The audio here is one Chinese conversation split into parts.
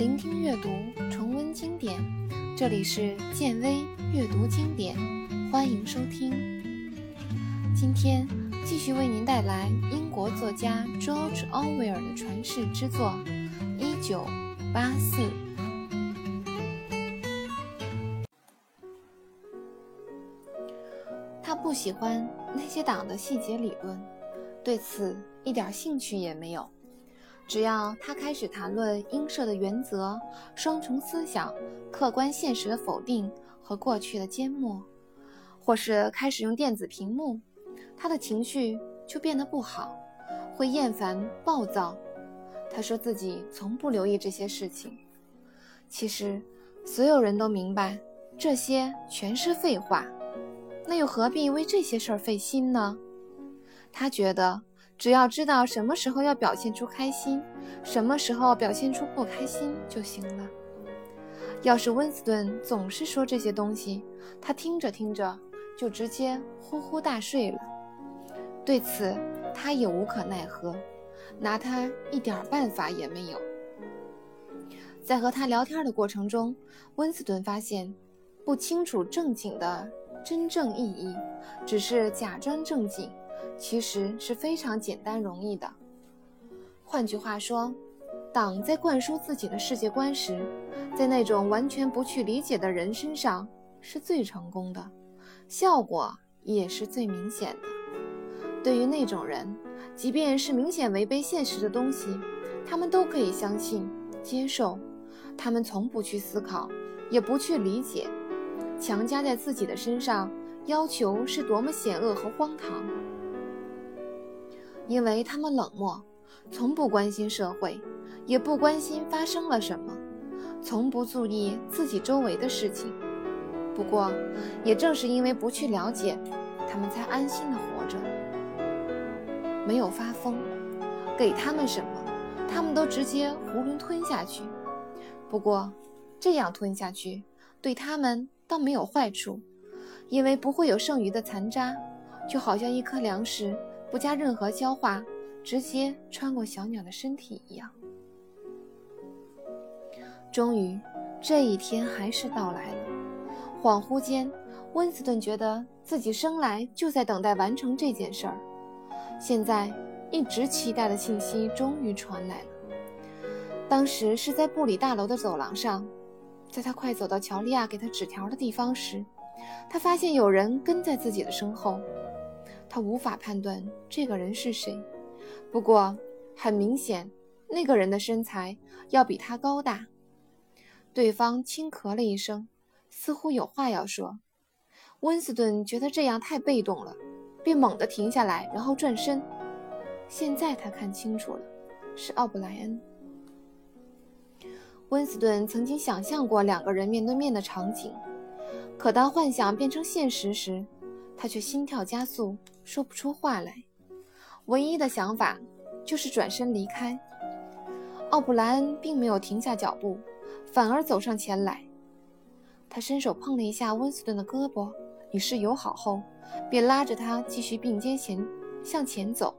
聆听阅读，重温经典。这里是建威阅读经典，欢迎收听。今天继续为您带来英国作家 George Orwell 的传世之作《一九八四》。他不喜欢那些党的细节理论，对此一点兴趣也没有。只要他开始谈论英社的原则、双重思想、客观现实的否定和过去的缄默，或是开始用电子屏幕，他的情绪就变得不好，会厌烦、暴躁。他说自己从不留意这些事情。其实，所有人都明白，这些全是废话。那又何必为这些事儿费心呢？他觉得。只要知道什么时候要表现出开心，什么时候表现出不开心就行了。要是温斯顿总是说这些东西，他听着听着就直接呼呼大睡了。对此，他也无可奈何，拿他一点办法也没有。在和他聊天的过程中，温斯顿发现，不清楚正经的真正意义，只是假装正经。其实是非常简单容易的。换句话说，党在灌输自己的世界观时，在那种完全不去理解的人身上是最成功的，效果也是最明显的。对于那种人，即便是明显违背现实的东西，他们都可以相信、接受。他们从不去思考，也不去理解，强加在自己的身上，要求是多么险恶和荒唐。因为他们冷漠，从不关心社会，也不关心发生了什么，从不注意自己周围的事情。不过，也正是因为不去了解，他们才安心的活着，没有发疯。给他们什么，他们都直接囫囵吞下去。不过，这样吞下去对他们倒没有坏处，因为不会有剩余的残渣，就好像一颗粮食。不加任何消化，直接穿过小鸟的身体一样。终于，这一天还是到来了。恍惚间，温斯顿觉得自己生来就在等待完成这件事儿。现在，一直期待的信息终于传来了。当时是在布里大楼的走廊上，在他快走到乔利亚给他纸条的地方时，他发现有人跟在自己的身后。他无法判断这个人是谁，不过很明显，那个人的身材要比他高大。对方轻咳了一声，似乎有话要说。温斯顿觉得这样太被动了，便猛地停下来，然后转身。现在他看清楚了，是奥布莱恩。温斯顿曾经想象过两个人面对面的场景，可当幻想变成现实时，他却心跳加速。说不出话来，唯一的想法就是转身离开。奥布莱恩并没有停下脚步，反而走上前来。他伸手碰了一下温斯顿的胳膊，以示友好后，便拉着他继续并肩前向前走。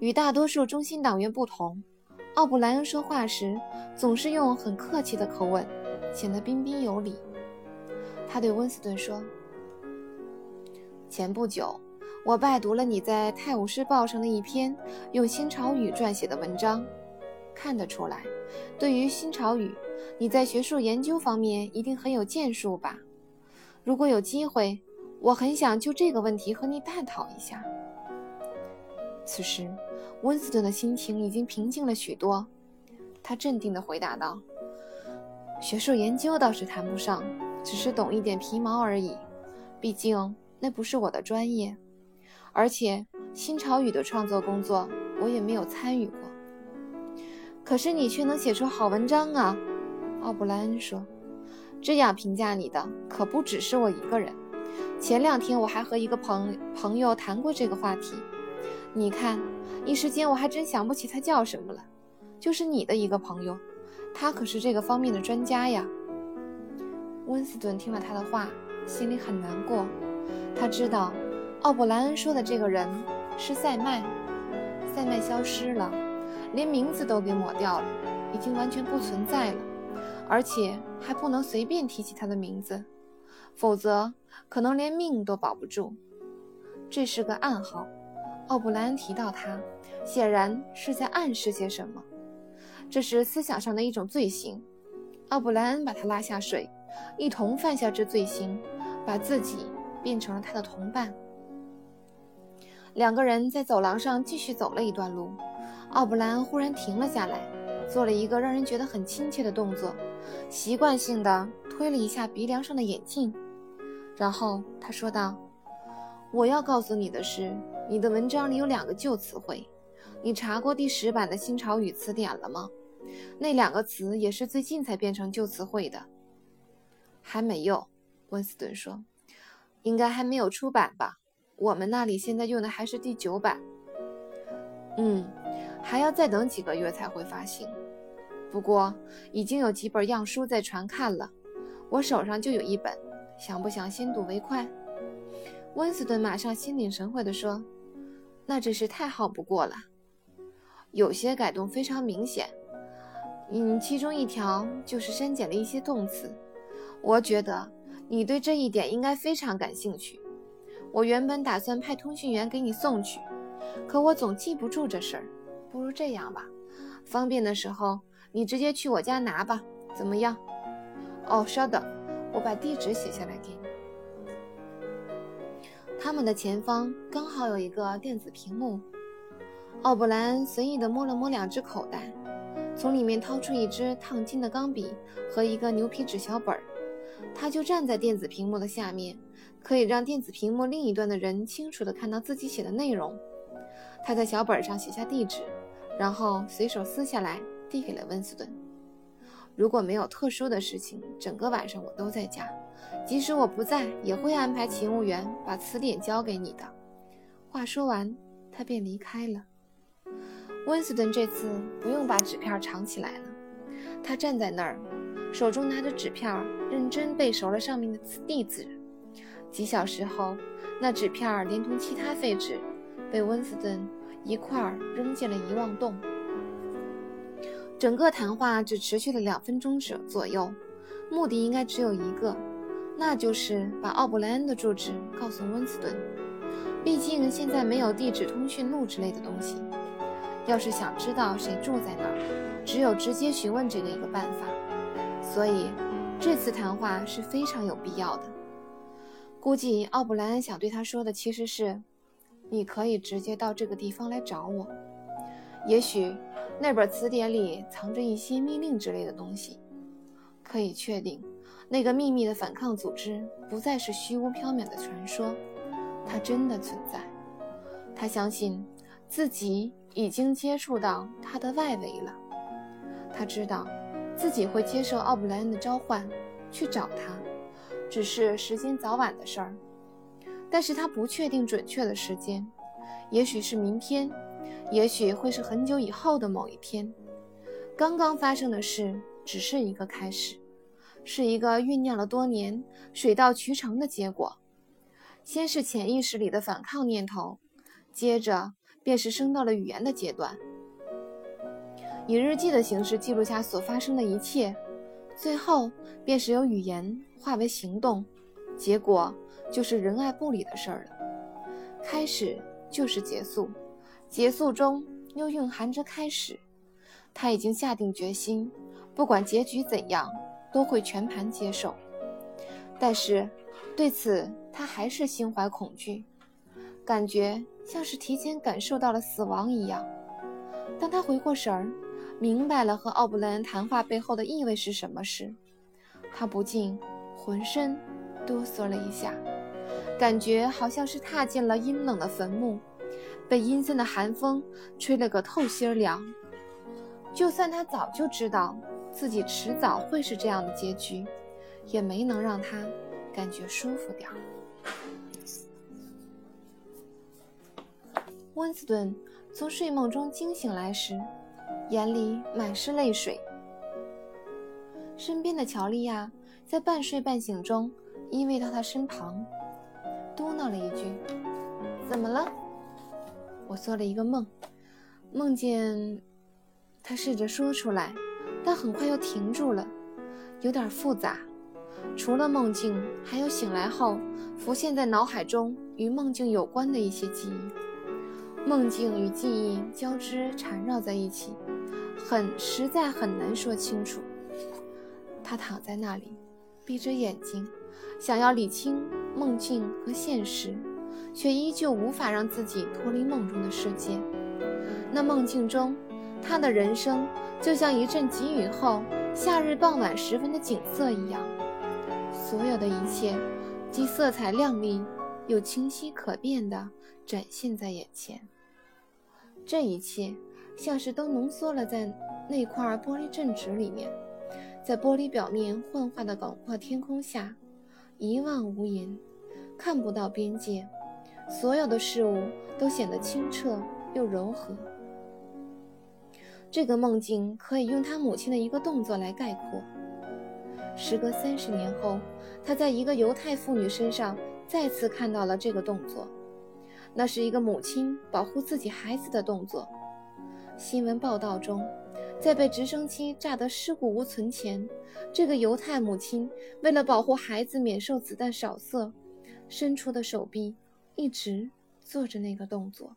与大多数中心党员不同，奥布莱恩说话时总是用很客气的口吻，显得彬彬有礼。他对温斯顿说：“前不久。”我拜读了你在《泰晤士报》上的一篇用新潮语撰写的文章，看得出来，对于新潮语，你在学术研究方面一定很有建树吧？如果有机会，我很想就这个问题和你探讨一下。此时，温斯顿的心情已经平静了许多，他镇定地回答道：“学术研究倒是谈不上，只是懂一点皮毛而已，毕竟那不是我的专业。”而且新潮语的创作工作我也没有参与过，可是你却能写出好文章啊！奥布莱恩说：“这样评价你的可不只是我一个人。前两天我还和一个朋朋友谈过这个话题。你看，一时间我还真想不起他叫什么了。就是你的一个朋友，他可是这个方面的专家呀。”温斯顿听了他的话，心里很难过。他知道。奥布莱恩说的这个人是塞麦，塞麦消失了，连名字都给抹掉了，已经完全不存在了，而且还不能随便提起他的名字，否则可能连命都保不住。这是个暗号，奥布莱恩提到他，显然是在暗示些什么。这是思想上的一种罪行。奥布莱恩把他拉下水，一同犯下这罪行，把自己变成了他的同伴。两个人在走廊上继续走了一段路，奥布兰忽然停了下来，做了一个让人觉得很亲切的动作，习惯性的推了一下鼻梁上的眼镜，然后他说道。我要告诉你的是，你的文章里有两个旧词汇，你查过第十版的新潮语词典了吗？那两个词也是最近才变成旧词汇的。还没有，温斯顿说，应该还没有出版吧？我们那里现在用的还是第九版。嗯，还要再等几个月才会发行。不过已经有几本样书在传看了，我手上就有一本，想不想先睹为快？温斯顿马上心领神会地说：“那真是太好不过了。有些改动非常明显，嗯，其中一条就是删减了一些动词。我觉得你对这一点应该非常感兴趣。我原本打算派通讯员给你送去，可我总记不住这事儿。不如这样吧，方便的时候你直接去我家拿吧，怎么样？哦，稍等，我把地址写下来给你。”他们的前方刚好有一个电子屏幕。奥布兰随意地摸了摸两只口袋，从里面掏出一支烫金的钢笔和一个牛皮纸小本儿。他就站在电子屏幕的下面，可以让电子屏幕另一端的人清楚地看到自己写的内容。他在小本上写下地址，然后随手撕下来递给了温斯顿。如果没有特殊的事情，整个晚上我都在家。即使我不在，也会安排勤务员把词典交给你的。话说完，他便离开了。温斯顿这次不用把纸片藏起来了，他站在那儿，手中拿着纸片，认真背熟了上面的地址。几小时后，那纸片连同其他废纸，被温斯顿一块儿扔进了遗忘洞。整个谈话只持续了两分钟左左右，目的应该只有一个。那就是把奥布莱恩的住址告诉温斯顿，毕竟现在没有地址通讯录之类的东西。要是想知道谁住在哪儿，只有直接询问这个一个办法。所以这次谈话是非常有必要的。估计奥布莱恩想对他说的其实是：你可以直接到这个地方来找我。也许那本词典里藏着一些密令之类的东西，可以确定。那个秘密的反抗组织不再是虚无缥缈的传说，它真的存在。他相信自己已经接触到它的外围了。他知道自己会接受奥布莱恩的召唤，去找他，只是时间早晚的事儿。但是他不确定准确的时间，也许是明天，也许会是很久以后的某一天。刚刚发生的事只是一个开始。是一个酝酿了多年、水到渠成的结果。先是潜意识里的反抗念头，接着便是升到了语言的阶段，以日记的形式记录下所发生的一切，最后便是由语言化为行动，结果就是仁爱部里的事儿了。开始就是结束，结束中又蕴含着开始。他已经下定决心，不管结局怎样。都会全盘接受，但是对此他还是心怀恐惧，感觉像是提前感受到了死亡一样。当他回过神儿，明白了和奥布莱恩谈话背后的意味是什么时，他不禁浑身哆嗦了一下，感觉好像是踏进了阴冷的坟墓，被阴森的寒风吹了个透心凉。就算他早就知道。自己迟早会是这样的结局，也没能让他感觉舒服点儿。温斯顿从睡梦中惊醒来时，眼里满是泪水。身边的乔丽亚在半睡半醒中依偎到他身旁，嘟囔了一句：“怎么了？”我做了一个梦，梦见……他试着说出来。但很快又停住了，有点复杂。除了梦境，还有醒来后浮现在脑海中与梦境有关的一些记忆。梦境与记忆交织缠绕在一起，很实在很难说清楚。他躺在那里，闭着眼睛，想要理清梦境和现实，却依旧无法让自己脱离梦中的世界。那梦境中，他的人生就像一阵急雨后夏日傍晚时分的景色一样。所有的一切，既色彩亮丽，又清晰可辨地展现在眼前。这一切像是都浓缩了在那块玻璃镇纸里面，在玻璃表面幻化的广阔天空下，一望无垠，看不到边界，所有的事物都显得清澈又柔和。这个梦境可以用他母亲的一个动作来概括。时隔三十年后，他在一个犹太妇女身上再次看到了这个动作，那是一个母亲保护自己孩子的动作。新闻报道中，在被直升机炸得尸骨无存前，这个犹太母亲为了保护孩子免受子弹扫射，伸出的手臂一直做着那个动作。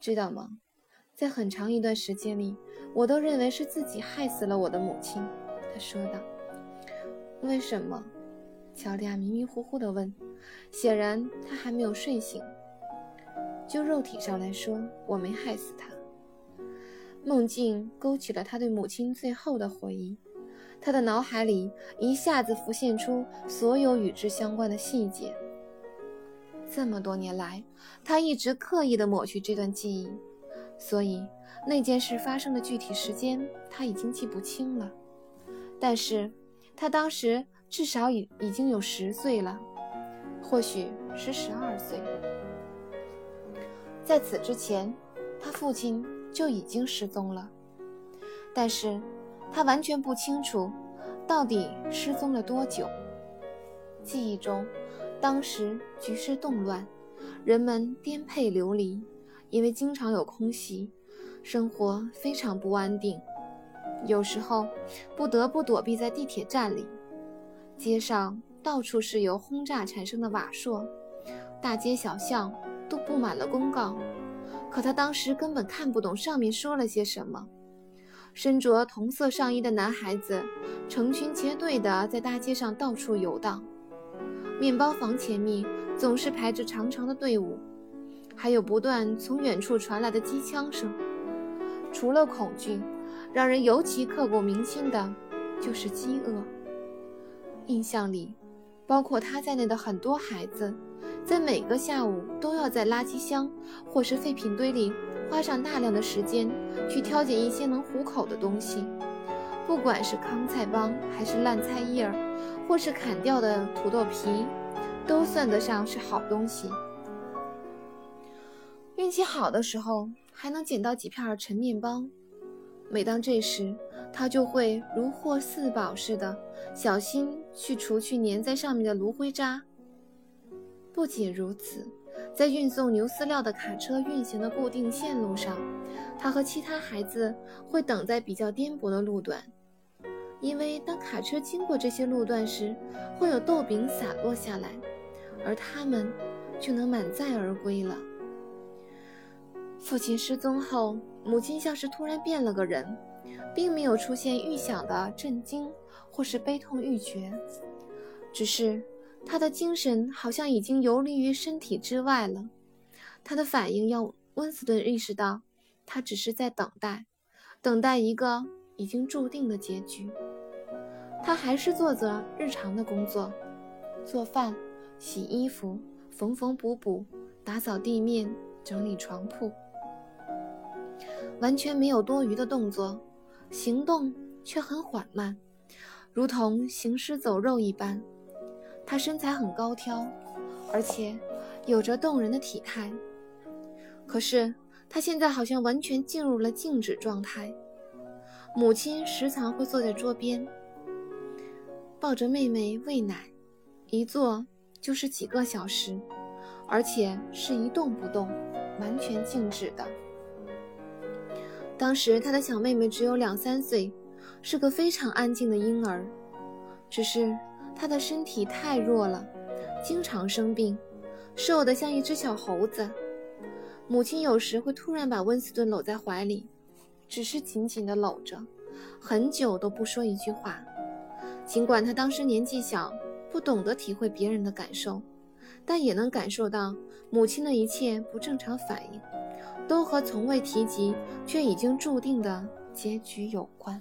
知道吗？在很长一段时间里，我都认为是自己害死了我的母亲。他说道：“为什么？”乔利亚迷迷糊糊地问。显然他还没有睡醒。就肉体上来说，我没害死他。梦境勾起了他对母亲最后的回忆，他的脑海里一下子浮现出所有与之相关的细节。这么多年来，他一直刻意地抹去这段记忆，所以那件事发生的具体时间他已经记不清了。但是，他当时至少已已经有十岁了，或许是十二岁。在此之前，他父亲就已经失踪了。但是，他完全不清楚到底失踪了多久。记忆中，当时局势动乱，人们颠沛流离，因为经常有空袭，生活非常不安定。有时候不得不躲避在地铁站里，街上到处是由轰炸产生的瓦砾，大街小巷都布满了公告。可他当时根本看不懂上面说了些什么。身着同色上衣的男孩子成群结队地在大街上到处游荡，面包房前面总是排着长长的队伍，还有不断从远处传来的机枪声。除了恐惧。让人尤其刻骨铭心的，就是饥饿。印象里，包括他在内的很多孩子，在每个下午都要在垃圾箱或是废品堆里花上大量的时间，去挑拣一些能糊口的东西，不管是糠菜帮还是烂菜叶儿，或是砍掉的土豆皮，都算得上是好东西。运气好的时候，还能捡到几片陈面包。每当这时，他就会如获四宝似的，小心去除去粘在上面的炉灰渣。不仅如此，在运送牛饲料的卡车运行的固定线路上，他和其他孩子会等在比较颠簸的路段，因为当卡车经过这些路段时，会有豆饼洒落下来，而他们就能满载而归了。父亲失踪后。母亲像是突然变了个人，并没有出现预想的震惊或是悲痛欲绝，只是他的精神好像已经游离于身体之外了。他的反应让温斯顿意识到，他只是在等待，等待一个已经注定的结局。他还是做着日常的工作，做饭、洗衣服、缝缝补补、打扫地面、整理床铺。完全没有多余的动作，行动却很缓慢，如同行尸走肉一般。他身材很高挑，而且有着动人的体态。可是他现在好像完全进入了静止状态。母亲时常会坐在桌边，抱着妹妹喂奶，一坐就是几个小时，而且是一动不动，完全静止的。当时他的小妹妹只有两三岁，是个非常安静的婴儿，只是她的身体太弱了，经常生病，瘦得像一只小猴子。母亲有时会突然把温斯顿搂在怀里，只是紧紧地搂着，很久都不说一句话。尽管他当时年纪小，不懂得体会别人的感受，但也能感受到母亲的一切不正常反应，都和从未提及却已经注定的结局有关。